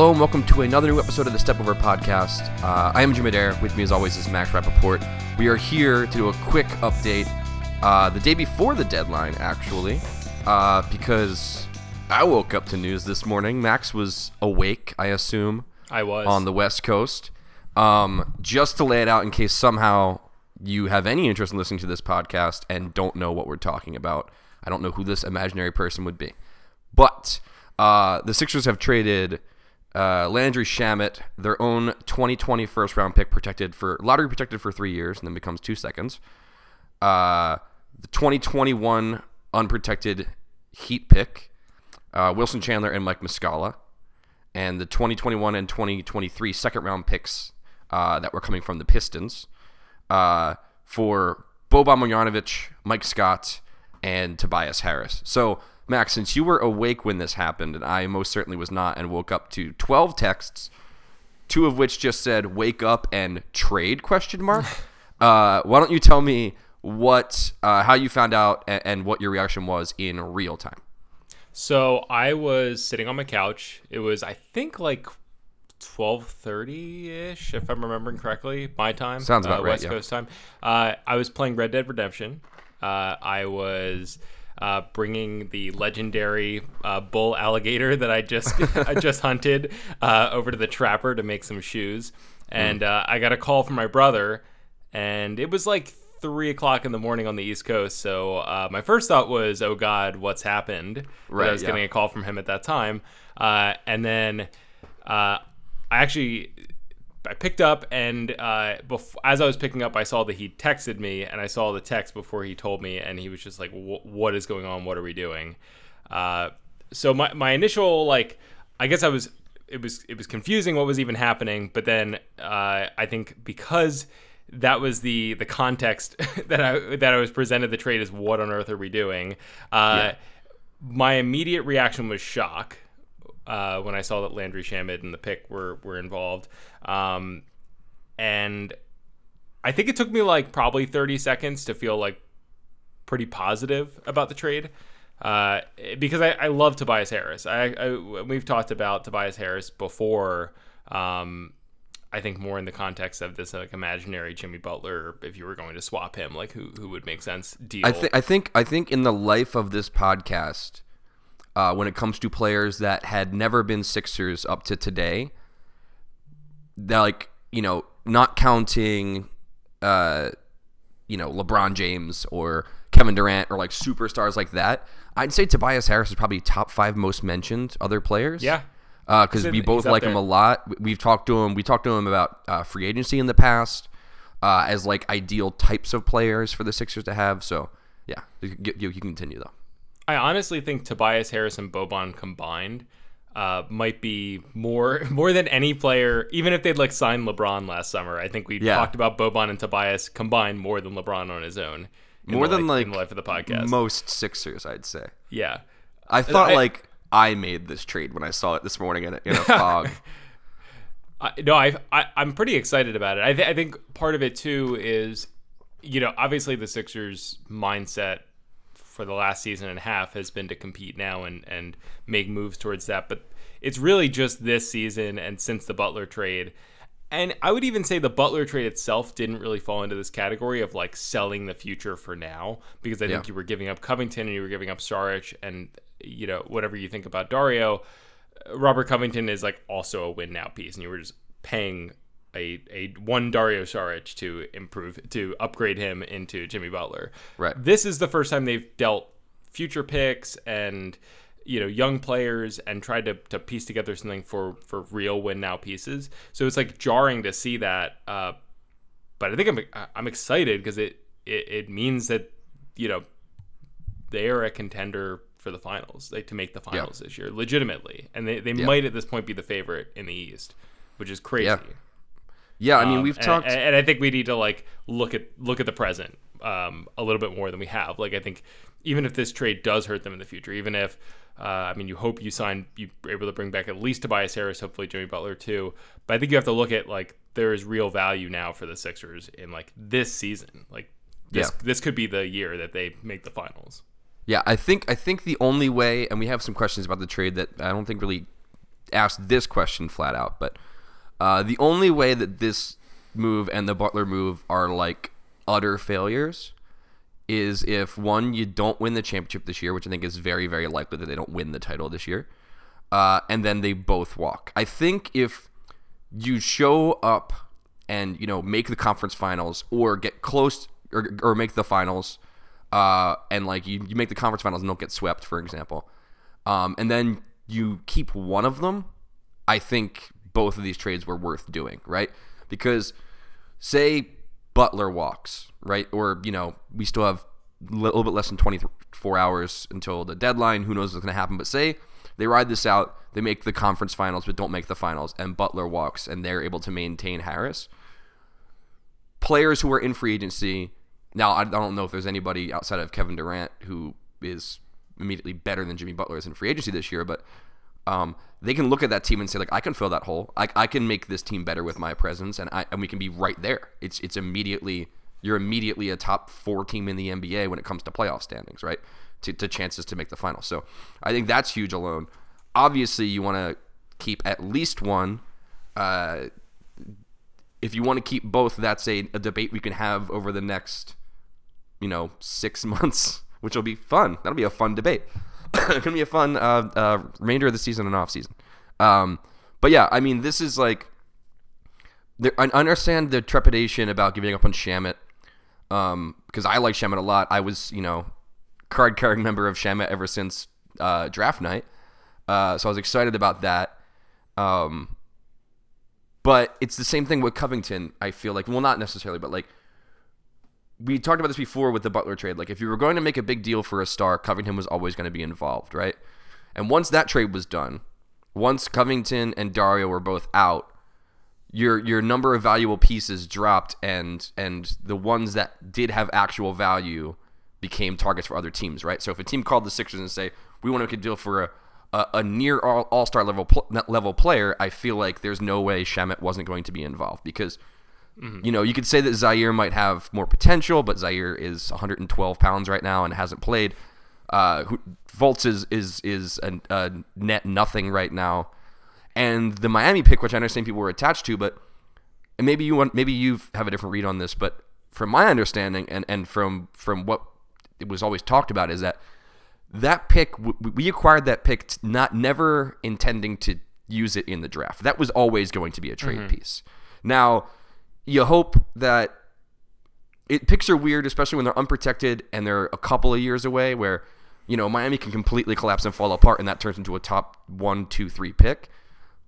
Hello and welcome to another new episode of the Step Over podcast. Uh, I am Jim Adair. With me, as always, is Max Rappaport. We are here to do a quick update uh, the day before the deadline, actually, uh, because I woke up to news this morning. Max was awake, I assume, I was on the West Coast. Um, just to lay it out in case somehow you have any interest in listening to this podcast and don't know what we're talking about. I don't know who this imaginary person would be. But uh, the Sixers have traded uh, Landry Shamet, their own 2020 first round pick, protected for lottery protected for three years, and then becomes two seconds. Uh, the 2021 unprotected Heat pick, uh, Wilson Chandler and Mike Muscala, and the 2021 and 2023 second round picks uh, that were coming from the Pistons uh, for Boban Marjanovic, Mike Scott, and Tobias Harris. So, Max, since you were awake when this happened, and I most certainly was not, and woke up to 12 texts, two of which just said "wake up" and "trade?" question mark. Uh, why don't you tell me what, uh, how you found out, and, and what your reaction was in real time? So I was sitting on my couch. It was I think like twelve thirty ish, if I'm remembering correctly, my time. Sounds about uh, right, West yeah. Coast time. Uh, I was playing Red Dead Redemption. Uh, I was uh, bringing the legendary uh, bull alligator that I just I just hunted uh, over to the trapper to make some shoes, Hmm. and uh, I got a call from my brother, and it was like three o'clock in the morning on the East Coast. So uh, my first thought was, "Oh God, what's happened?" Right, I was yeah. getting a call from him at that time, uh, and then uh, I actually I picked up and uh, bef- as I was picking up, I saw that he texted me, and I saw the text before he told me, and he was just like, "What is going on? What are we doing?" Uh, so my my initial like, I guess I was it was it was confusing what was even happening, but then uh, I think because that was the the context that I that I was presented the trade as what on earth are we doing? Uh, My immediate reaction was shock uh, when I saw that Landry Shamet and the pick were were involved, um, and I think it took me like probably thirty seconds to feel like pretty positive about the trade. Uh, because I, I love Tobias Harris. I, I we've talked about Tobias Harris before. Um, I think more in the context of this like imaginary Jimmy Butler. If you were going to swap him, like who who would make sense? Deal. I, th- I think I think in the life of this podcast, uh, when it comes to players that had never been Sixers up to today, that like you know not counting, uh, you know LeBron James or Kevin Durant or like superstars like that, I'd say Tobias Harris is probably top five most mentioned other players. Yeah. because He's we both like him a lot. We- We've talked to him. We talked to him about uh, free agency in the past uh, as like ideal types of players for the Sixers to have. So yeah, you, you can continue though. I honestly think Tobias Harris and Boban combined uh, might be more more than any player, even if they'd like signed LeBron last summer. I think we Yeah. talked about Boban and Tobias combined more than LeBron on his own. in More the than like in the life of the podcast. most Sixers, I'd say. yeah. I thought I- like I made this trade when I saw it this morning in a, in a fog. I, no, I, I I'm pretty excited about it. I, th- I think part of it too is, you know, obviously the Sixers' mindset for the last season and a half has been to compete now and and make moves towards that. But it's really just this season and since the Butler trade. And I would even say the Butler trade itself didn't really fall into this category of like selling the future for now because I think you were giving up Covington and you were giving up Saric and you know whatever you think about Dario, uh, Robert Covington is like also a win now piece, and you were just paying a a one Dario Saric to improve to upgrade him into Jimmy Butler. Right. This is the first time they've dealt future picks and you know young players and tried to, to piece together something for for real win now pieces. So it's like jarring to see that. Uh, but I think I'm I'm excited because it, it it means that you know they are a contender for the finals, like to make the finals this year, legitimately, and they, they might at this point be the favorite in the East, which is crazy. Yeah, I mean Um, we've and- talked. and, I think we need to like look at look at the present um, a little bit more than we have. Like I think even if this trade does hurt them in the future, even if uh, I mean you hope you sign you're able to bring back at least Tobias Harris, hopefully Jimmy Butler too. But I think you have to look at like there is real value now for the Sixers in like this season. Like this Yeah. this could be the year that they make the finals. Yeah, I think I think the only way, and we have some questions about the trade that I don't think really asked this question flat out, but uh, the only way that this move and the Butler move are like utter failures is if one you don't win the championship this year, which I think is very very likely that they don't win the title this year, uh, and then they both walk. I think if you show up and you know make the conference finals or get close or, or make the finals, uh, and like you, you make the conference finals and don't get swept, for example, um, and then you keep one of them, I think both of these trades were worth doing, right? Because say Butler walks, right? Or, you know, we still have a little bit less than 24 hours until the deadline. Who knows what's going to happen? But say they ride this out, they make the conference finals, but don't make the finals, and Butler walks and they're able to maintain Harris. Players who are in free agency, now I don't know if there's anybody outside of Kevin Durant who is immediately better than Jimmy Butler is in free agency this year, but um, they can look at that team and say like I can fill that hole. I, I can make this team better with my presence, and I and we can be right there. It's it's immediately you're immediately a top four team in the NBA when it comes to playoff standings, right? To, to chances to make the final. So I think that's huge alone. Obviously, you want to keep at least one. Uh, if you want to keep both, that's a, a debate we can have over the next, you know, six months, which will be fun. That'll be a fun debate. It's gonna be a fun uh, uh, remainder of the season and off season. Um, but yeah, I mean, this is like, I understand the trepidation about giving up on Shamet, um, because I like Shamet a lot. I was, you know, card carrying member of Shamet ever since uh, draft night, uh, so I was excited about that. Um, but it's the same thing with Covington. I feel like, well, not necessarily, but like we talked about this before with the Butler trade. Like, if you were going to make a big deal for a star, Covington was always going to be involved, right? And once that trade was done, once Covington and Dario were both out, your your number of valuable pieces dropped, and and the ones that did have actual value became targets for other teams, right? So if a team called the Sixers and say we want to make a deal for a a, a near all star level pl- level player, I feel like there's no way Shamet wasn't going to be involved because Mm-hmm. You know, you could say that Zhaire might have more potential, but Zhaire is 112 pounds right now and hasn't played. Uh, Fultz is is is a, a, net nothing right now, and the Miami pick, which I understand people were attached to, but maybe you want maybe you have a different read on this, but from my understanding and and from from what it was always talked about is that that pick we acquired that pick not never intending to use it in the draft. That was always going to be a trade mm-hmm. piece. Now you hope that it picks are weird, especially when they're unprotected and they're a couple of years away, where you know Miami can completely collapse and fall apart, and that turns into a top one, two, three pick.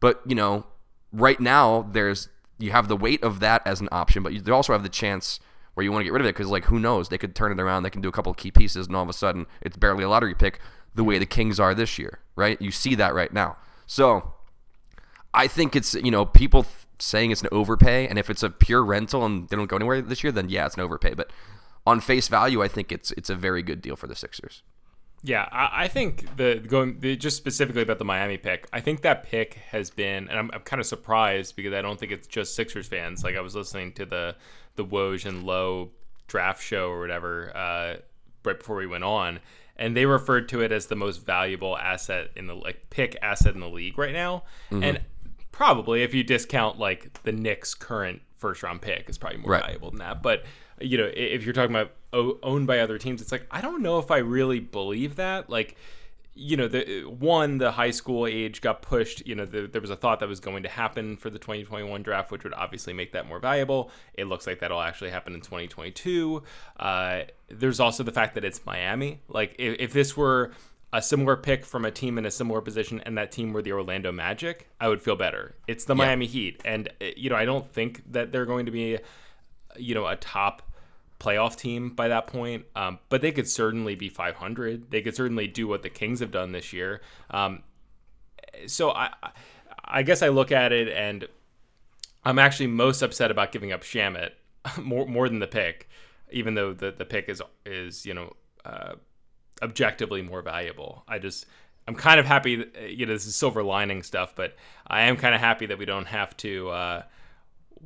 But you know, right now there's you have the weight of that as an option, but you also have the chance where you want to get rid of it because like who knows they could turn it around, they can do a couple of key pieces, and all of a sudden it's barely a lottery pick the way the Kings are this year, right? You see that right now. So I think it's you know people saying it's an overpay, and if it's a pure rental and they don't go anywhere this year, then yeah, it's an overpay. But on face value, I think it's it's a very good deal for the Sixers. Yeah, I, I think the going the, just specifically about the Miami pick. I think that pick has been, and I'm, I'm kind of surprised because I don't think it's just Sixers fans. Like I was listening to the the Woj and Lowe draft show or whatever uh, right before we went on, and they referred to it as the most valuable asset in the like pick asset in the league right now. Mm-hmm. And probably if you discount like the Knicks' current first round pick is probably more right. valuable than that. But you know, if you're talking about owned by other teams, it's like I don't know if I really believe that. Like, you know, the one the high school age got pushed. You know, the, there was a thought that was going to happen for the 2021 draft, which would obviously make that more valuable. It looks like that'll actually happen in 2022. Uh, there's also the fact that it's Miami. Like, if, if this were a similar pick from a team in a similar position and that team were the Orlando Magic, I would feel better. It's the yeah. Miami Heat. And, uh, you know, I don't think that they're going to be, you know, a top playoff team by that point. Um, but they could certainly be 500. They could certainly do what the Kings have done this year. Um, so I, I guess I look at it and I'm actually most upset about giving up Shamet more more than the pick, even though the the pick is is you know uh, objectively more valuable. I just I'm kind of happy. That, you know, this is silver lining stuff, but I am kind of happy that we don't have to uh,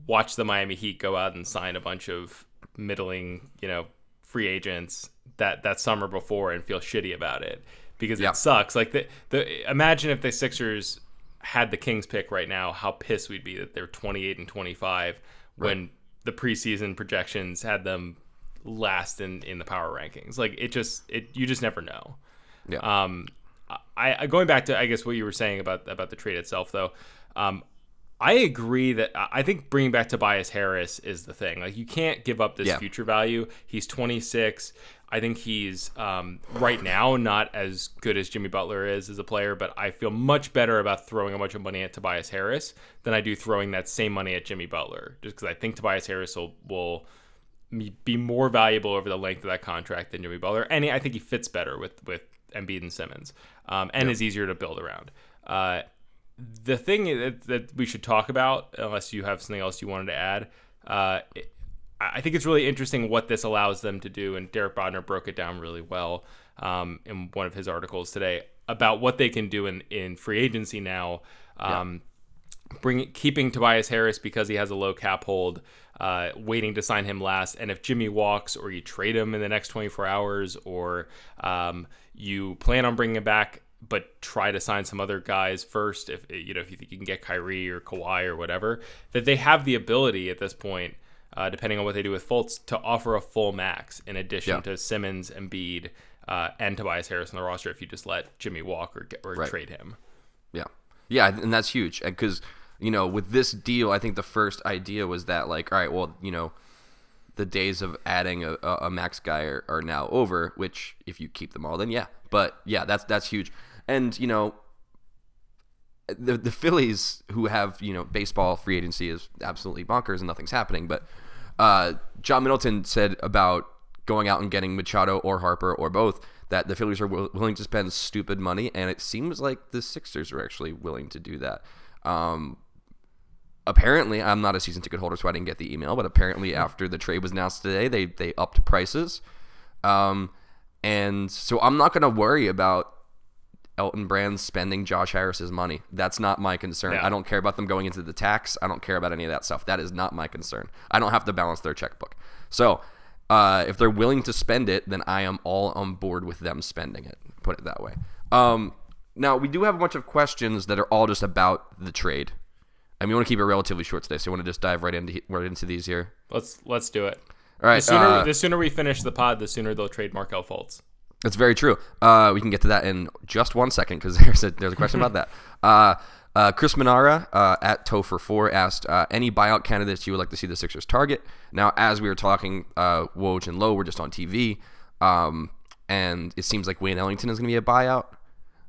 watch the Miami Heat go out and sign a bunch of middling, you know, free agents that that summer before and feel shitty about it because yeah. it sucks. Like the the imagine if the Sixers had the Kings pick right now, how pissed we'd be that they're 28 and 25 when the preseason projections had them last in in the power rankings. Like it just it you just never know. Yeah. Um, I, I going back to I guess what you were saying about about the trade itself though. Um, I agree that I think bringing back Tobias Harris is the thing. Like you can't give up this Yeah. future value. He's 26. I think he's um, right now not as good as Jimmy Butler is as a player, but I feel much better about throwing a bunch of money at Tobias Harris than I do throwing that same money at Jimmy Butler. Just because I think Tobias Harris will will be more valuable over the length of that contract than Jimmy Butler, and I think he fits better with with Embiid and Simmons, um, and is easier to build around. Uh, the thing that, that we should talk about, unless you have something else you wanted to add, uh, it- I I think it's really interesting what this allows them to do, and Derek Bodner broke it down really well um, in one of his articles today about what they can do in, in free agency now. Um, bring keeping Tobias Harris because he has a low cap hold, uh, waiting to sign him last. And if Jimmy walks or you trade him in the next 24 hours, or um, you plan on bringing him back but try to sign some other guys first, if you know if you think you can get Kyrie or Kawhi or whatever, that they have the ability at this point. Uh, depending on what they do with Fultz, to offer a full max in addition Yeah. to Simmons, Embiid, uh, and Tobias Harris on the roster. If you just let Jimmy walk or, get- or Right. trade him, Yeah, yeah, and that's huge because you know with this deal, I think the first idea was that like, all right, well, you know, the days of adding a, a max guy are, are now over. Which if you keep them all, then yeah, but yeah, that's that's huge, and you know. The, the Phillies, who have you know baseball free agency is absolutely bonkers and nothing's happening. But uh, John Middleton said about going out and getting Machado or Harper or both that the Phillies are will, willing to spend stupid money, and it seems like the Sixers are actually willing to do that. Um, apparently, I'm not a season ticket holder, so I didn't get the email. But apparently, after the trade was announced today, they they upped prices, um, and so I'm not going to worry about Elton Brand spending Josh Harris's money. That's not my concern. Yeah. I don't care about them going into the tax. I don't care about any of that stuff. That is not my concern. I don't have to balance their checkbook. So, uh, if they're willing to spend it, then I am all on board with them spending it. Put it that way. Um, now we do have a bunch of questions that are all just about the trade, and we want to keep it relatively short today. So, we want to just dive right into right into these here. let's let's do it. All right. The sooner, uh, the sooner we finish the pod, the sooner they'll trade Markelle Fultz. That's very true. Uh, we can get to that in just one second because there's a there's a question about that. Uh, uh, Chris Minara uh, at Topher Four asked uh, any buyout candidates you would like to see the Sixers target. Now, as we were talking, uh, Woj and Lowe were just on TV, um, and it seems like Wayne Ellington is going to be a buyout,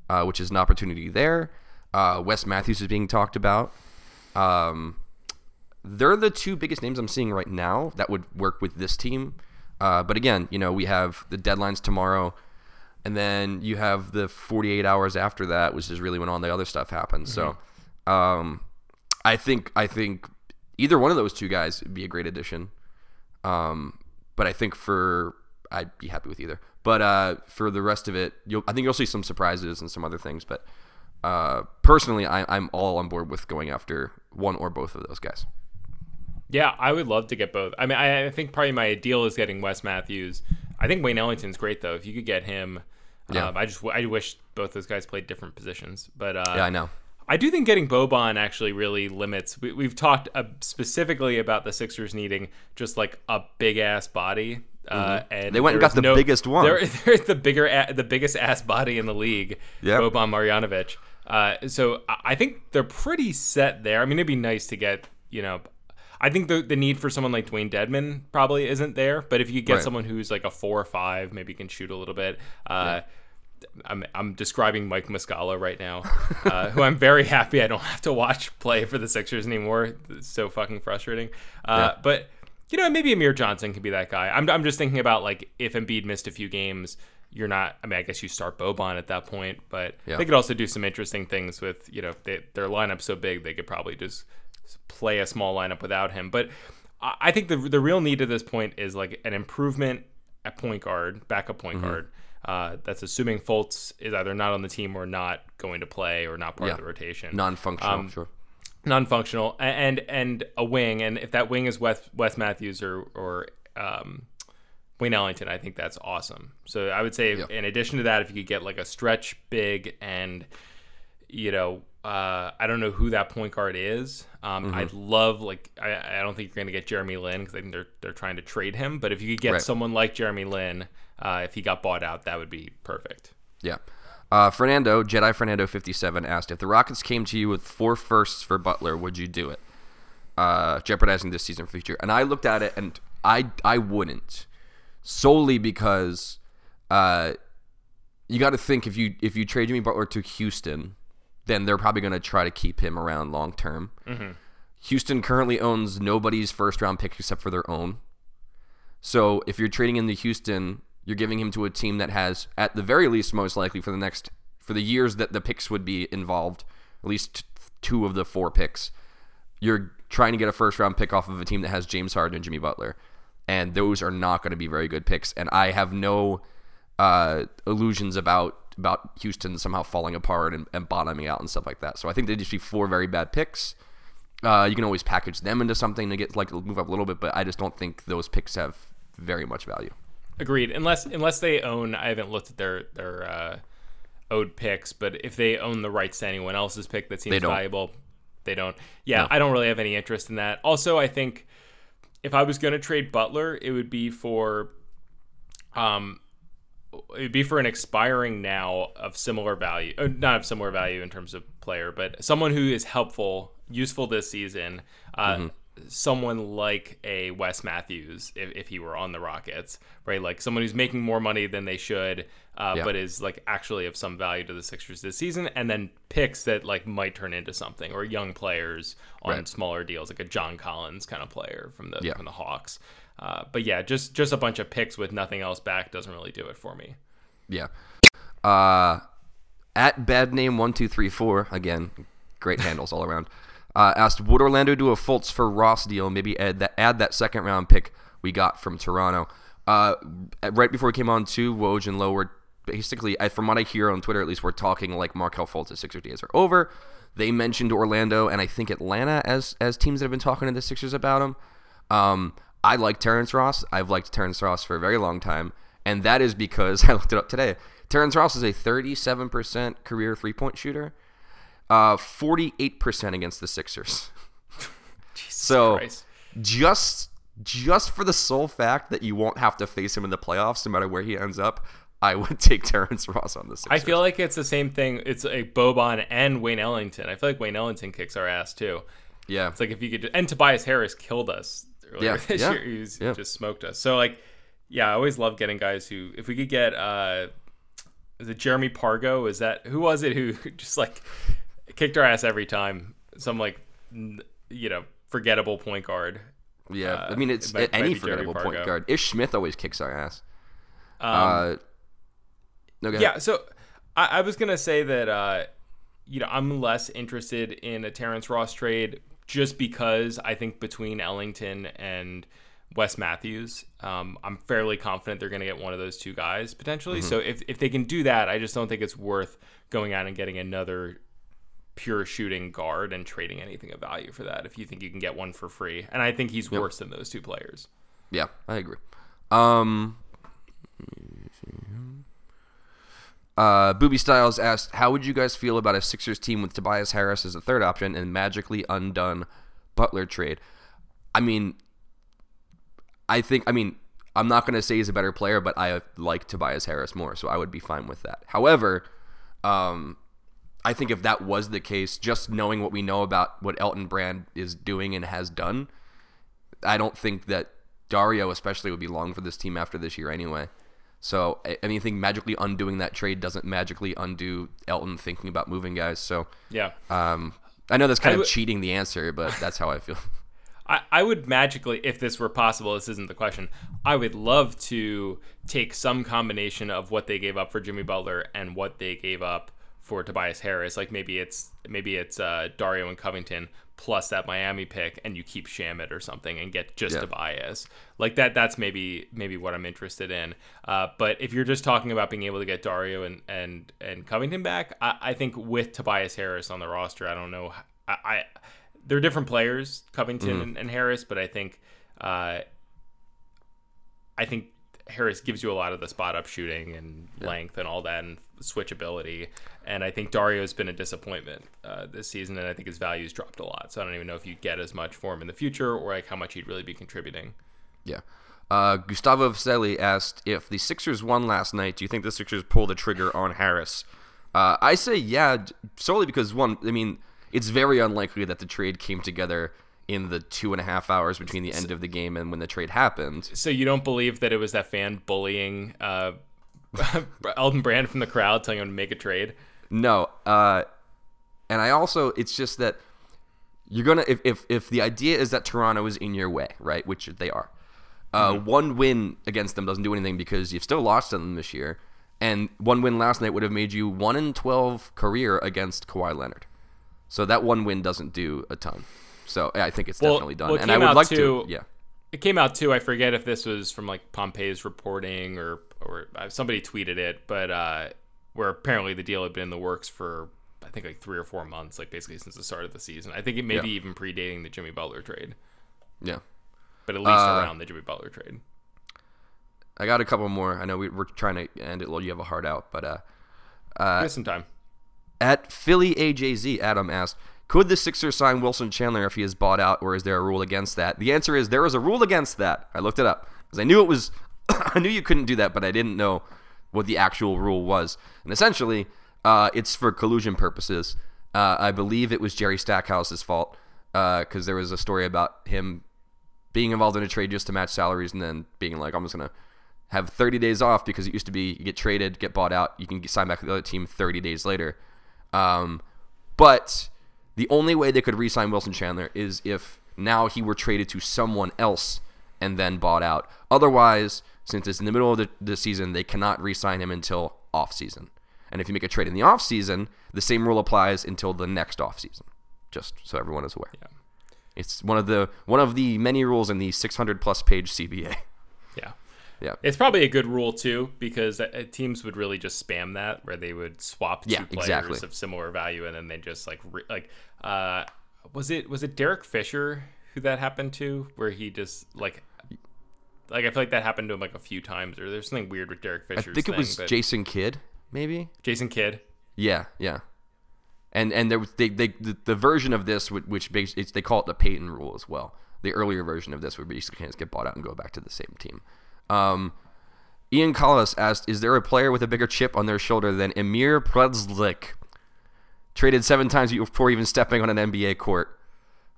uh, which is an opportunity there. Uh, Wes Matthews is being talked about. Um, they're the two biggest names I'm seeing right now that would work with this team. Uh, but again, you know, we have the deadlines tomorrow, and then you have the 48 hours after that, which is really when all the other stuff happens. So, um, I think I think either one of those two guys would be a great addition. Um, but I think for I'd be happy with either. But uh, for the rest of it, I think you'll see some surprises and some other things. But uh, personally, I, I'm all on board with going after one or both of those guys. Yeah, I would love to get both. I mean, I, I think probably my ideal is getting Wes Matthews. I think Wayne Ellington's great though. If you could get him, Yeah. um, I just I wish both those guys played different positions. But uh, Yeah, I know. I do think getting Boban actually really limits. We, we've talked uh, specifically about the Sixers needing just like a big ass body. Uh, and Mm-hmm. They went and got the biggest one. They're, they're the bigger, the biggest ass body in the league. Yep. Boban Marjanovic. Uh, so I think they're pretty set there. I mean, it'd be nice to get you know. I think the the need for someone like Dewayne Dedmon probably isn't there. But if you get Right. someone who's like a four or five, maybe can shoot a little bit. Uh, I'm, I'm describing Mike Muscala right now, uh, who I'm very happy I don't have to watch play for the Sixers anymore. It's so fucking frustrating. Uh, Yeah. But you know, maybe Amir Johnson can be that guy. I'm, I'm just thinking about like if Embiid missed a few games, you're not. I mean, I guess you start Boban at that point, but Yeah. they could also do some interesting things with you know they, their lineup so big they could probably just play a small lineup without him. But I think the the real need at this point is like an improvement at point guard, backup point Mm-hmm. guard. Uh, that's assuming Fultz is either not on the team or not going to play or not part of the rotation. Non-functional, Um, sure. non-functional and and a wing and if that wing is Wes, Wes Matthews or or um, Wayne Ellington I think that's awesome so I would say Yeah. in addition to that if you could get like a stretch big and you know, uh, I don't know who that point guard is. Um, I'd love like I, I don't think you're going to get Jeremy Lin because I think they're they're trying to trade him. But if you could get Right. someone like Jeremy Lin, uh, if he got bought out, that would be perfect. Yeah. Uh, Fernando, Jedi Fernando 57 asked if the Rockets came to you with four firsts for Butler, would you do it? Uh, jeopardizing this season for future. And I looked at it and I I wouldn't. Solely because uh, you got to think if you if you trade Jimmy Butler to Houston, then they're probably going to try to keep him around long term. Houston currently owns nobody's first round pick except for their own. So if you're trading into Houston, you're giving him to a team that has, at the very least, most likely for the next for the years that the picks would be involved, at least two of the four picks. You're trying to get a first round pick off of a team that has James Harden and Jimmy Butler, and those are not going to be very good picks. And I have no uh, illusions about about Houston somehow falling apart and, and bottoming out and stuff like that. So I think they'd just be four very bad picks. Uh, you can always package them into something to get like move up a little bit, but I just don't think those picks have very much value. Agreed. Unless unless they own, I haven't looked at their their uh, owed picks, but if they own the rights to anyone else's pick that seems They valuable, they don't. Yeah, No. I don't really have any interest in that. Also, I think if I was going to trade Butler, it would be for um it would be for an expiring now of similar value, uh, not of similar value in terms of player, but someone who is helpful, useful this season. Uh, Mm-hmm. Someone like a Wes Matthews, if, if he were on the Rockets, right? Like someone who's making more money than they should, uh, Yeah. but is like actually of some value to the Sixers this season, and then picks that like might turn into something, or young players on Right. smaller deals, like a John Collins kind of player from the Yeah. from the Hawks. Uh, but yeah, just just a bunch of picks with nothing else back doesn't really do it for me. Yeah. Uh, at bad name one two three four again, great handles all around. Uh, asked would Orlando do a Fultz for Ross deal? Maybe add that add that second round pick we got from Toronto. Uh, right before we came on too, Woj and Lowe were basically, from what I hear on Twitter at least, we're talking like Markelle Fultz' Sixers days are over. They mentioned Orlando and I think Atlanta as as teams that have been talking to the Sixers about him. Um, I like Terrence Ross. I've liked Terrence Ross for a very long time, and that is because I looked it up today. Terrence Ross is a 37% career three point shooter, uh, 48% against the Sixers. so Christ. just just for the sole fact that you won't have to face him in the playoffs, no matter where he ends up, I would take Terrence Ross on the Sixers. I feel like it's the same thing. It's a Boban and Wayne Ellington. I feel like Wayne Ellington kicks our ass too. yeah, It's like if you could, and Tobias Harris killed us earlier Yeah, this yeah, year. He, was, he yeah. just smoked us. So like, yeah, I always love getting guys who, if we could get, uh, is it Jeremy Pargo? Is that who was it who just like kicked our ass every time? Some like, you know, forgettable point guard. yeah. uh, I mean, it's it might- any might forgettable point guard. Ish Smith always kicks our ass. Um, uh, no. Yeah, so I, I was gonna say that uh, you know I'm less interested in a Terrence Ross trade just because I think between Ellington and Wes Matthews, um, I'm fairly confident they're gonna get one of those two guys potentially. So if if they can do that, I just don't think it's worth going out and getting another pure shooting guard and trading anything of value for that if you think you can get one for free. And I think he's worse than those two players. Yeah, I agree. Um, uh, Booby Styles asked, "How would you guys feel about a Sixers team with Tobias Harris as a third option and magically undone Butler trade?" I mean, I think. I mean, I'm not going to say he's a better player, but I like Tobias Harris more, so I would be fine with that. However, um, I think if that was the case, just knowing what we know about what Elton Brand is doing and has done, I don't think that Dario especially would be long for this team after this year anyway. So I I mean, I think magically undoing that trade doesn't magically undo Elton thinking about moving guys. So Yeah. um, I know that's kind I of w- cheating the answer, but that's how I feel. I, I would magically, if this were possible, this isn't the question. I would love to take some combination of what they gave up for Jimmy Butler and what they gave up for Tobias Harris. Like maybe it's maybe it's uh, Dario and Covington plus that Miami pick, and you keep Shamet or something and get just Yeah. Tobias. Like that. That's maybe maybe what I'm interested in. Uh, but if you're just talking about being able to get Dario and and and Covington back, I, I think with Tobias Harris on the roster, I don't know. I, I they're different players, Covington and, and Harris, but I think uh, I think Harris gives you a lot of the spot up shooting and length and all that and switchability. And I think Dario's been a disappointment uh, this season, and I think his value's dropped a lot. So I don't even know if you get as much for him in the future or like how much he'd really be contributing. Yeah. Uh, Gustavo Vaselli asked if the Sixers won last night. Do you think the Sixers pull the trigger on Harris? Uh, I say yeah, solely because one. I mean, it's very unlikely that the trade came together in the two and a half hours between the end of the game and when the trade happened. So you don't believe that it was that fan bullying uh, Elton Brand from the crowd, telling him to make a trade? No. Uh, and I also, it's just that you're gonna if, if if the idea is that Toronto is in your way, right, which they are. Uh, Mm-hmm. One win against them doesn't do anything because you've still lost to them this year, and one win last night would have made you one in twelve career against Kawhi Leonard. So that one win doesn't do a ton. So yeah, I think it's Well- definitely done, well, and I would like too- to. Yeah, It came out too. I forget if this was from like Pompey's reporting or or uh, somebody tweeted it, but uh, where apparently the deal had been in the works for I think like three or four months, like basically since the start of the season. I think it may be even predating the Jimmy Butler trade, yeah. but at least Uh, around the Jimmy Butler trade. I got a couple more. I know we, we're trying to end it. Well, you have a heart out, but uh, us some time. At Philly AJZ, Adam asked, could the Sixers sign Wilson Chandler if he is bought out, or is there a rule against that? The answer is there is a rule against that. I looked it up because I knew it was, I knew you couldn't do that, but I didn't know what the actual rule was. And essentially, uh, it's for collusion purposes. Uh, I believe it was Jerry Stackhouse's fault because there was a story about him being involved in a trade just to match salaries and then being like, I'm just gonna have 30 days off because it used to be you get traded, get bought out, you can sign back with the other team 30 days later. Um, but the only way they could re-sign Wilson Chandler is if now he were traded to someone else and then bought out. Otherwise, since it's in the middle of the, the season, they cannot re-sign him until off season. And if you make a trade in the off season, the same rule applies until the next off season. Just so everyone is aware. Yeah. It's one of the one of the many rules in the 600 plus page CBA. Yeah. Yeah. It's probably a good rule too because uh, teams would really just spam that where they would swap two Yeah, players exactly. of similar value and then they just like re- like uh was it was it Derek Fisher who that happened to where he just like like I feel like that happened to him like a few times or there's something weird with Derek Fisher. I think it was Jason Kidd, maybe. Jason Kidd. Yeah, yeah. And and there was they, they the, the version of this which, which bas- it's, they call it the Payton rule as well. The earlier version of this where basically can't get bought out and go back to the same team. Um, Ian Collis asked, "Is there a player with a bigger chip on their shoulder than Emir Preldzic? Traded seven times before even stepping on an NBA court.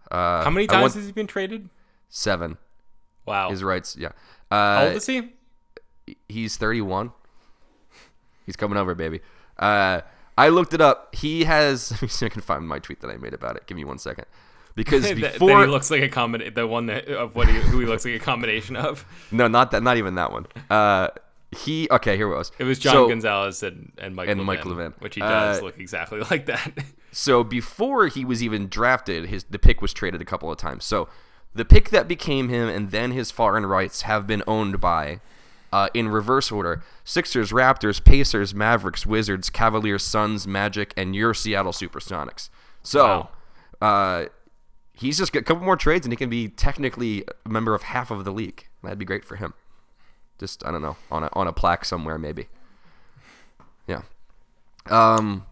Uh, How many times want- has he been traded? seven. Wow. His rights, yeah. How Uh, old is he? he's 31. He's coming over, baby. Uh, I looked it up. He has. Let me see if I can find my tweet that I made about it. Give me one second. Because That- that before, he looks like a combination. The one that of what he, who he looks like a combination of. no, not that, not even that one. Uh, he okay. Here it was. It was John So- Gonzalez and, and Mike And Levin, Mike Levin. which he does Uh, look exactly like that. So before he was even drafted, his the pick was traded a couple of times. So the pick that became him and then his foreign rights have been owned by, uh, in reverse order, Sixers, Raptors, Pacers, Mavericks, Wizards, Cavaliers, Suns, Magic, and your Seattle SuperSonics. So uh, he's just got a couple more trades and he can be technically a member of half of the league. That'd be great for him. Just I don't know on a on a plaque somewhere maybe. Yeah. Um.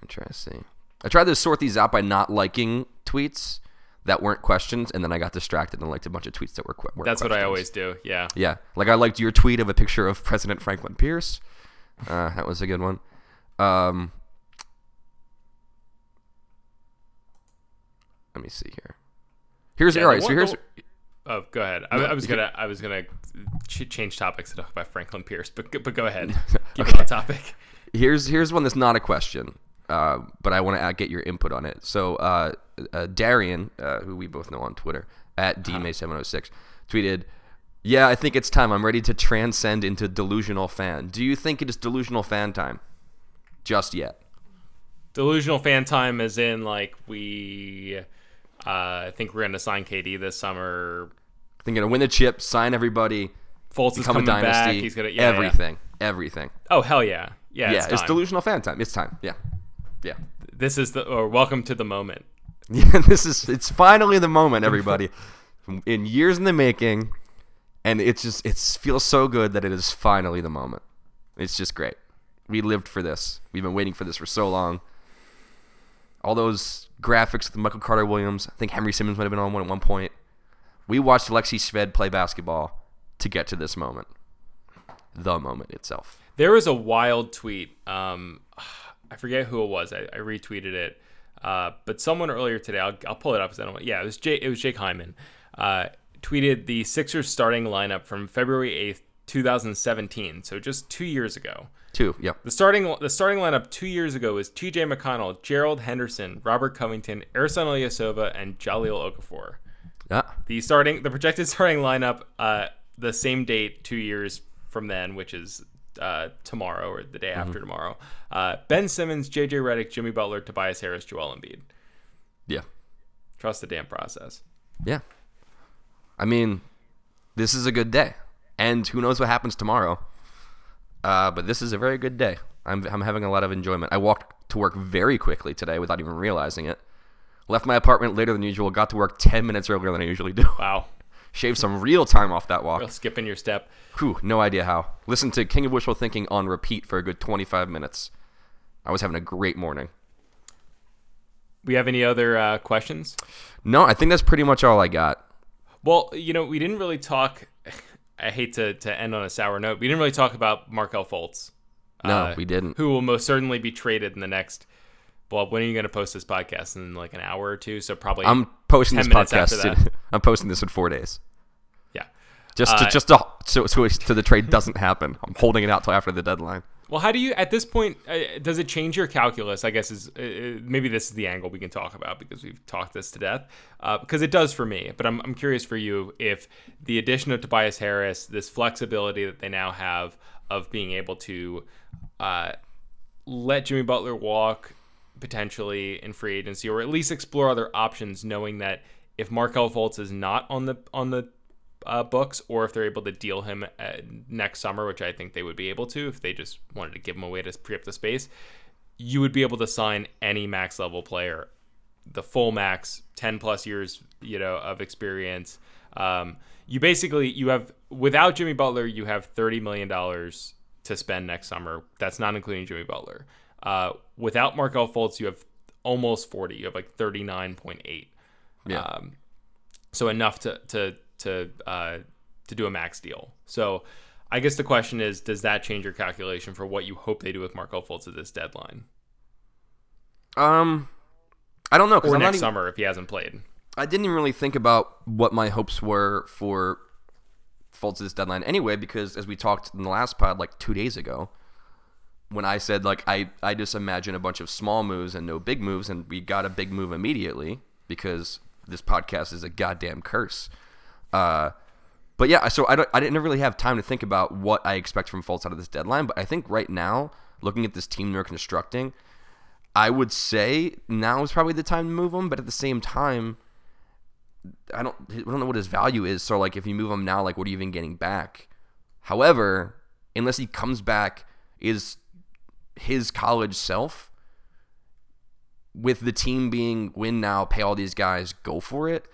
I'm trying to see. I tried to sort these out by not liking tweets that weren't questions, and then I got distracted and liked a bunch of tweets that were, were That's what I always do. Yeah. Yeah, like I liked your tweet of a picture of President Franklin Pierce. Uh, that was a good one. Um, let me see here. Here's Yeah, all the. So here's the- Oh, go ahead. I, No, I was gonna, I was gonna ch- change topics to talk about Franklin Pierce, but go- but go ahead. Keep it on topic. here's here's one that's not a question, uh, but I want to get your input on it. So uh, uh, Darian, uh, who we both know on Twitter at dmay706, tweeted, "Yeah, I think it's time. I'm ready to transcend into delusional fan. Do you think it is delusional fan time? Just yet? Delusional fan time is in like we. Uh, I think we're gonna sign KD this summer. I think gonna win the chip, sign everybody, Fultz is become a coming back. dynasty. He's gonna yeah, yeah. everything, everything. Oh hell yeah, yeah. Yeah, it's, it's, delusional fan time. It's time. Yeah, yeah." This is the or welcome to the moment. Yeah, this is it's finally the moment, everybody. In years in the making, and it's just it feels so good that it is finally the moment. It's just great. We lived for this. We've been waiting for this for so long. All those graphics with Michael Carter Williams. I think Henry Simmons might have been on one at one point. We watched Alexey Shved play basketball to get to this moment. The moment itself. There was a wild tweet. Um, I forget who it was. I, I retweeted it. Uh, but someone earlier today, I'll, I'll pull it up because I don't. Yeah, it was Jay, it was Jake Hyman. Uh, tweeted the Sixers starting lineup from February eighth, two thousand seventeen. So just two years ago. Two, yeah. The starting the starting lineup two years ago was T.J. McConnell, Gerald Henderson, Robert Covington, Ersan Ilyasova, and Jahlil Okafor. Yeah. The starting the projected starting lineup, uh, the same date two years from then, which is uh, tomorrow or the day Mm-hmm. after tomorrow. Uh, ben Simmons, J.J. Redick, Jimmy Butler, Tobias Harris, Joel Embiid. Yeah. Trust the damn process. Yeah. I mean, this is a good day. And who knows what happens tomorrow. Uh, but this is a very good day. I'm, I'm having a lot of enjoyment. I walked to work very quickly today without even realizing it. Left my apartment later than usual. Got to work 10 minutes earlier than I usually do. Wow. Shaved some real time off that walk. Real skipping your step. Whew, no idea how. Listened to King of Wishful Thinking on repeat for a good 25 minutes. I was having a great morning. We have any other uh, questions? No, I think that's pretty much all I got. Well, you know, we didn't really talk. I hate to, to end on a sour note. We didn't really talk about Markelle Fultz. No, uh, we didn't. Who will most certainly be traded in the next. Well, when are you going to post this podcast? In like an hour or two? So probably. I'm posting 10 this podcast. in- I'm posting this in four days. yeah. Just to, Uh, just to, so, so, so the trade doesn't happen. I'm holding it out till after the deadline. Well, how do you at this point? Uh, does it change your calculus? I guess is uh, uh, maybe this is the angle we can talk about because we've talked this to death. Uh, because it does for me, but I'm I'm curious for you if the addition of Tobias Harris, this flexibility that they now have of being able to uh, let Jimmy Butler walk potentially in free agency, or at least explore other options, knowing that if Markelle Fultz is not on the on the uh, books, or if they're able to deal him uh, next summer, which I think they would be able to if they just wanted to give him away to free up the space, you would be able to sign any max level player, the full max, ten plus years, you know, of experience. Um, you basically you have without Jimmy Butler, you have thirty million dollars to spend next summer. That's not including Jimmy Butler. Uh, without Markelle Fultz, you have almost forty. You have like thirty nine point eight. Yeah. Um, so enough to to to uh, to do a max deal. So I guess the question is, does that change your calculation for what you hope they do with Markel Fultz at this deadline Um, I don't know or I'm next even, summer if he hasn't played? I didn't even really think about what my hopes were for Fultz' at this deadline anyway, because as we talked in the last pod like two days ago, when I said like I I just imagine a bunch of small moves and no big moves, and we got a big move immediately because this podcast is a goddamn curse. Uh, but yeah, so I don't I didn't really have time to think about what I expect from Fultz out of this deadline. But I think right now, looking at this team they're constructing, I would say now is probably the time to move him. But at the same time, I don't I don't know what his value is. So like if you move him now, like what are you even getting back? However, unless he comes back is his college self with the team being win now, pay all these guys, go for it.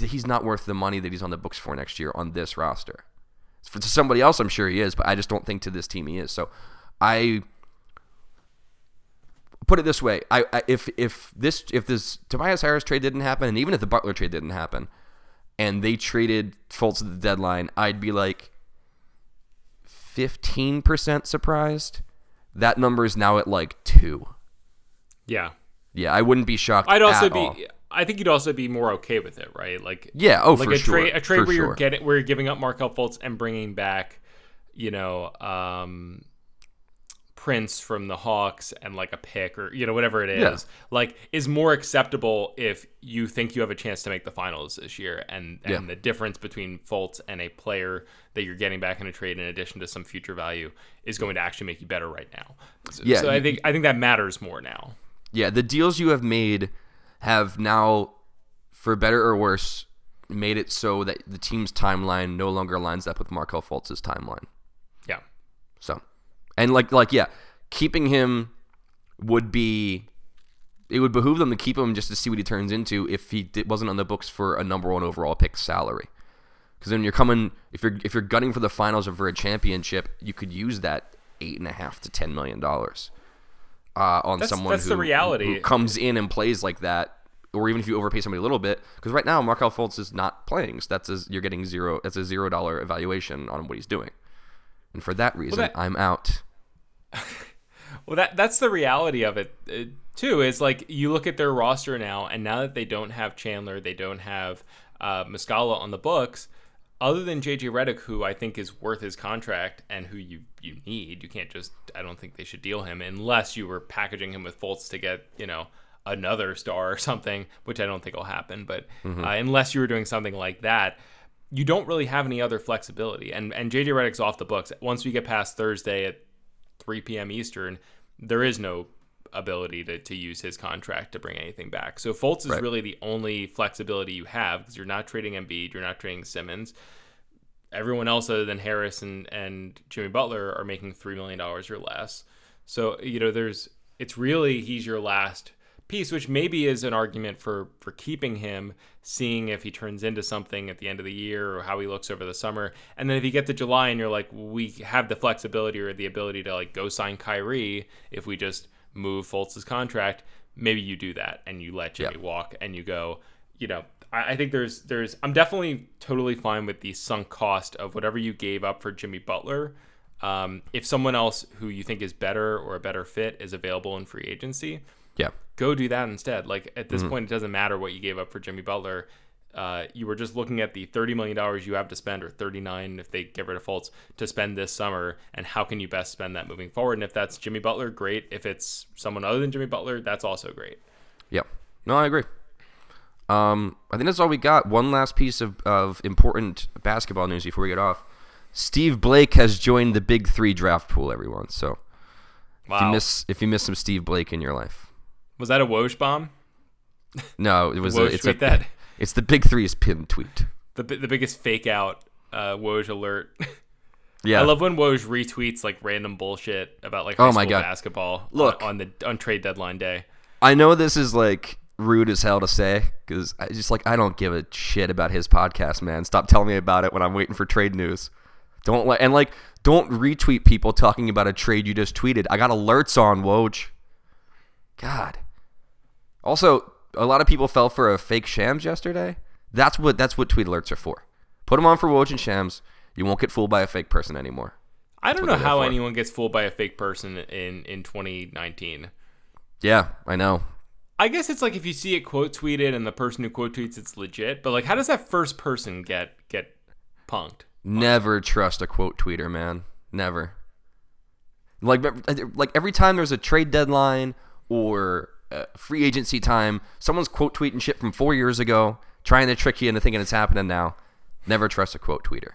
He's not worth the money that he's on the books for next year on this roster. For to somebody else, I'm sure he is, but I just don't think to this team he is. So I put it this way: I, I if if this if this Tobias Harris trade didn't happen, and even if the Butler trade didn't happen, and they traded Fultz at the deadline, I'd be like fifteen percent surprised. That number is now at like two. Yeah, Yeah, I wouldn't be shocked. I'd also be. all. I think you'd also be more okay with it, right? Like Yeah. Oh, like for a sure. trade a trade for where sure. you're getting where you're giving up Markel Fultz and bringing back, you know, um, Prince from the Hawks and like a pick or you know whatever it is, Yeah. like is more acceptable if you think you have a chance to make the finals this year, and and Yeah. the difference between Fultz and a player that you're getting back in a trade in addition to some future value is going to actually make you better right now. So, Yeah, so I think I think that matters more now. Yeah, the deals you have made have now, for better or worse, made it so that the team's timeline no longer lines up with Markelle Fultz's timeline. Yeah. So, and like like yeah, keeping him would be it would behoove them to keep him just to see what he turns into if he wasn't on the books for a number one overall pick salary. Because then you're coming if you're if you're gunning for the finals or for a championship, you could use that eight and a half to ten million dollars uh, on That's- someone that's who, the reality. who comes in and plays like that, or even if you overpay somebody a little bit. Because right now, Markelle Fultz is not playing. So that's a, you're getting zero. That's a zero dollar evaluation on what he's doing, and for that reason, that- I'm out. Well, that that's the reality of it uh, too. Is like you look at their roster now, and now that they don't have Chandler, they don't have uh, Muscala on the books. Other than JJ Redick, who I think is worth his contract and who you you need, you can't just. I don't think they should deal him unless you were packaging him with Fultz to get you know another star or something, which I don't think will happen. But uh, unless you were doing something like that, you don't really have any other flexibility. And and JJ Redick's off the books. Once we get past Thursday at 3 p.m. Eastern, there is no ability to, to use his contract to bring anything back. So Fultz is Right. really the only flexibility you have because you're not trading Embiid, you're not trading Simmons. Everyone else other than Harris and, and Jimmy Butler are making $3 million or less. So, you know, there's, it's really, he's your last piece, which maybe is an argument for, for keeping him, seeing if he turns into something at the end of the year or how he looks over the summer. And then if you get to July and you're like, we have the flexibility or the ability to like go sign Kyrie if we just move Fultz's contract, maybe you do that and you let Jimmy Yeah. walk and you go, you know, I, I think there's there's I'm definitely totally fine with the sunk cost of whatever you gave up for Jimmy Butler. Um, if someone else who you think is better or a better fit is available in free agency, Yeah, go do that instead. Like at this point, it doesn't matter what you gave up for Jimmy Butler. Uh, you were just looking at the thirty million dollars you have to spend, or thirty nine if they get rid of Fultz to spend this summer, and how can you best spend that moving forward? And if that's Jimmy Butler, great. If it's someone other than Jimmy Butler, that's also great. yeah. No, I agree. Um, I think that's all we got. One last piece of, of important basketball news before we get off. Steve Blake has joined the Big Three draft pool. Everyone, so if you miss if you miss some Steve Blake in your life, was that a Woj bomb? no, it was a, Woj it's tweet a, that It's the Big Three's pinned tweet. the the biggest fake out uh, Woj alert. Yeah, I love when Woj retweets like random bullshit about like Oh high my school God. basketball. Look. on, on the on trade deadline day. I know this is like rude as hell to say because I just like I don't give a shit about his podcast, man. Stop telling me about it when I'm waiting for trade news. Don't let and like don't retweet people talking about a trade you just tweeted. I got alerts on Woj. God. Also, a lot of people fell for a fake Shams yesterday. That's what that's what tweet alerts are for. Put them on for Woj and Shams. You won't get fooled by a fake person anymore. I don't know how anyone gets fooled by a fake person in in 2019. Yeah, I know. I guess it's like if you see it quote tweeted and the person who quote tweets it's legit, but like how does that first person get get punked? Never trust a quote tweeter, man. Never. Like, like every time there's a trade deadline or uh, free agency time, someone's quote tweeting shit from four years ago, trying to trick you into thinking it's happening now. Never trust a quote tweeter.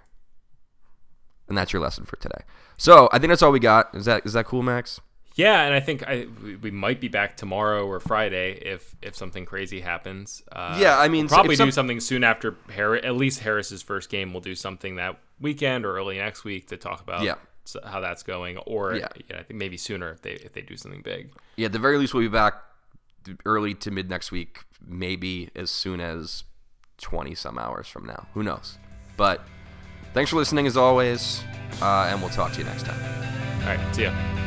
And that's your lesson for today. So I think that's all we got. Is that is that cool, Max? Yeah, and I think I we, might be back tomorrow or Friday if if something crazy happens. Uh, Yeah, I mean, we'll probably some- do something soon after Harris. At least Harris's first game, we'll do something that weekend or early next week to talk about Yeah. how that's going. Or Yeah. yeah, I think maybe sooner if they if they do something big. Yeah, at the very least, we'll be back early to mid next week, maybe as soon as 20 some hours from now. Who knows? But thanks for listening as always, uh, and we'll talk to you next time. All right, see ya.